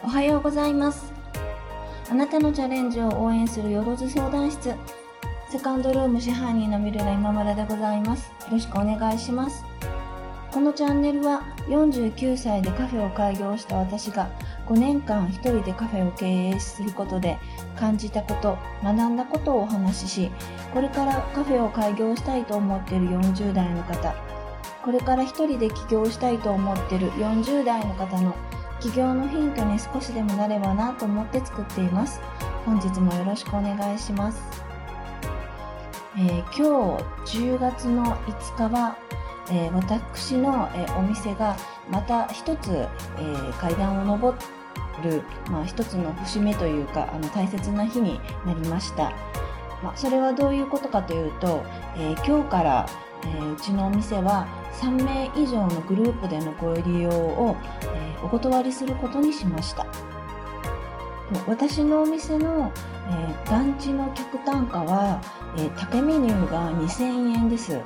おはようございます。あなたのチャレンジを応援するよろず相談室。セカンドルーム支配人のミルラ今村でございます。よろしくお願いします。このチャンネルは49歳でカフェを開業した私が5年間一人でカフェを経営することで感じたこと学んだことをお話ししこれからカフェを開業したいと思っている40代の方これから一人で起業したいと思っている40代の方の起業のヒントに少しでもなればなと思って作っています。本日もよろしくお願いします、えー、今日10月の5日は、えー、私の、えー、お店がまた一つ、えー階段を上る、まあ、一つの節目というかあの大切な日になりました、まあ、それはどういうことかというと、え今日から、えうちのお店は3名以上のグループでのご利用を、えー、お断りすることにしました私のお店の、えー、ランチの客単価は、えー、高メニューが2000円です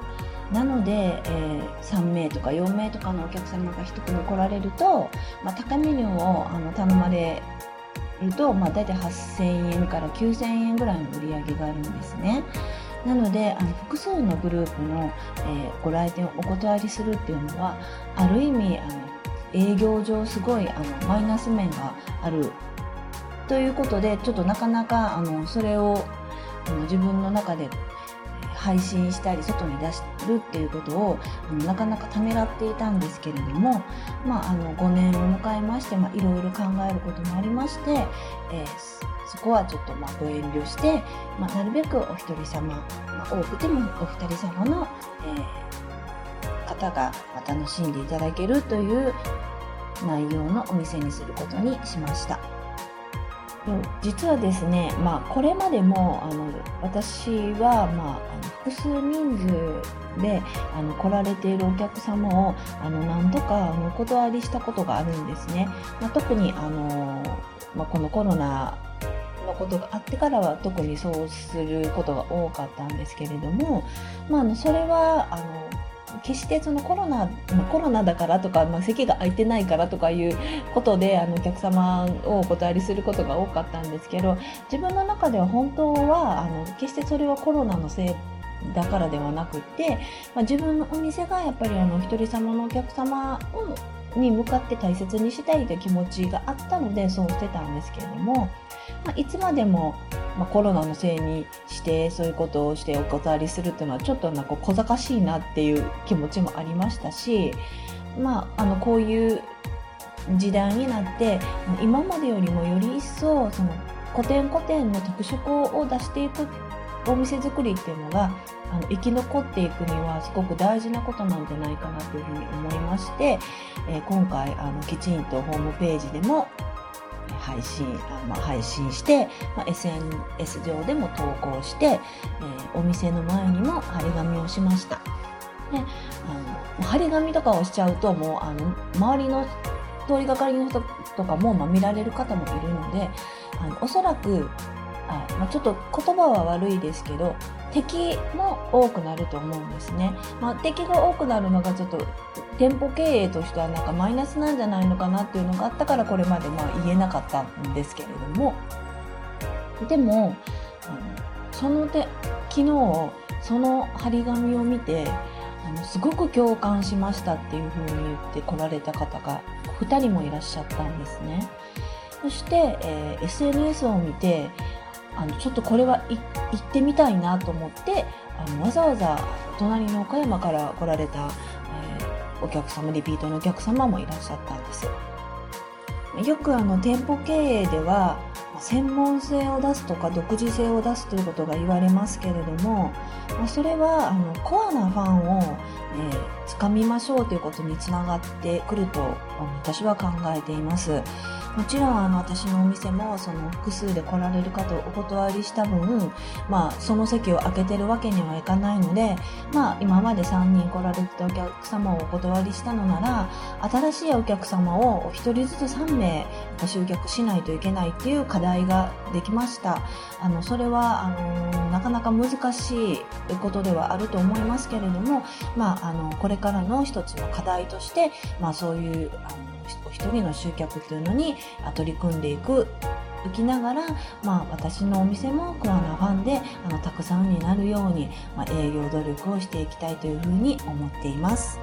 なので、えー、3名とか4名とかのお客様が1組来られると、まあ、高メニューをあの頼まれると、まあ、大体8000円から9000円ぐらいの売り上げがあるんですね。なのであの複数のグループの、えー、ご来店をお断りするっていうのはある意味あの営業上すごいあのマイナス面がある。ということでちょっとなかなかあのそれをあの自分の中で配信したり外に出るっていうことをなかなかためらっていたんですけれども、まあ、あの5年を迎えまして、いろいろ考えることもありまして、えーそこはちょっとまあご遠慮して、まあ、なるべくお一人様、まあ、多くてもお二人様の、えー、方が楽しんでいただけるという内容のお店にすることにしました。実はですね、まあ、これまでもあの私は、まあ、あの複数人数であの来られているお客様をあの何度かお断りしたことがあるんですね。まあ、特にあの、まあ、このコロナのことがあってからは特にそうすることが多かったんですけれども、まあ、あのそれはあの決してそのコロナコロナだからとか、まあ、席が空いてないからとかいうことであのお客様をお断りすることが多かったんですけど自分の中では本当はあの決してそれはコロナのせいだからではなくて、まあ、自分のお店がやっぱりあの一人様のお客様をに向かって大切にしたいという気持ちがあったのでそうしてたんですけれどもまあ、いつまでも、まあ、コロナのせいにしてそういうことをしてお断りするっていうのはちょっとなんか小賢しいなっていう気持ちもありましたし、まあ、あのこういう時代になって今までよりもより一層その古典古典の特色を出していくお店作りっていうのがあの生き残っていくにはすごく大事なことなんじゃないかなというふうに思いまして、えー、今回あのきちんとホームページでも配信あ、まあ、配信して、まあ、SNS 上でも投稿して、えー、お店の前にも張り紙をしました。であの張り紙とかをしちゃうともうあの周りの通りがかりの人とかも、まあ、見られる方もいるのであのおそらくあ、まあ、ちょっと言葉は悪いですけど敵も多くなると思うんですね。まあ、敵が多くなるのがちょっと店舗経営としてはなんかマイナスなんじゃないのかなっていうのがあったからこれまでまあ言えなかったんですけれどもでもあのその手昨日その張り紙を見てあのすごく共感しましたっていうふうに言って来られた方が2人もいらっしゃったんですね。そして、えー、SNS を見てあのちょっとこれは行ってみたいなと思ってあのわざわざ隣の岡山から来られた、えー、お客様リピートのお客様もいらっしゃったんですよくあの店舗経営では専門性を出すとか独自性を出すということが言われますけれどもそれはあのコアなファンを、えー、掴みましょうということにつながってくると私は考えています。もちろんあの私のお店もその複数で来られる方をお断りした分、まあ、その席を空けてるわけにはいかないので、まあ、今まで3人来られてたお客様をお断りしたのなら新しいお客様を1人ずつ3名集客しないといけないっていう課題ができました。あのそれはあのなかなか難しいことではあると思いますけれども、まあ、あのこれからの一つの課題として、まあ、そういうあの一人の集客っていうのに取り組んでいく浮きながら、まあ、私のお店も桑名ファンであのたくさんになるように、まあ、営業努力をしていきたいというふうに思っています。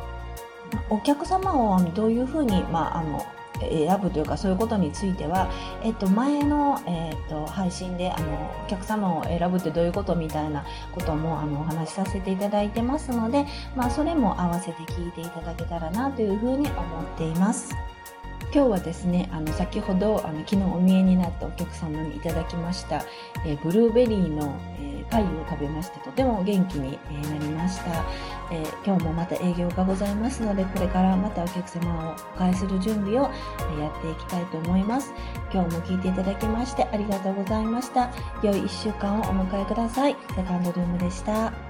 お客様をどういうふうに、まあ、あの選ぶというかそういうことについては、えっと、前の、えっと、配信であのお客様を選ぶってどういうことみたいなこともあのお話しさせていただいてますので、まあ、それも合わせて聞いていただけたらなというふうに思っています。今日はですねあの先ほどあの昨日お見えになったお客様にいただきました、えー、ブルーベリーの、えー、パイを食べましてとても元気に、えー、なりました、え今日もまた営業がございますのでこれからまたお客様をお迎えする準備を、えやっていきたいと思います。今日も聞いていただきましてありがとうございました。良い1週間をお迎えください。セカンドルームでした。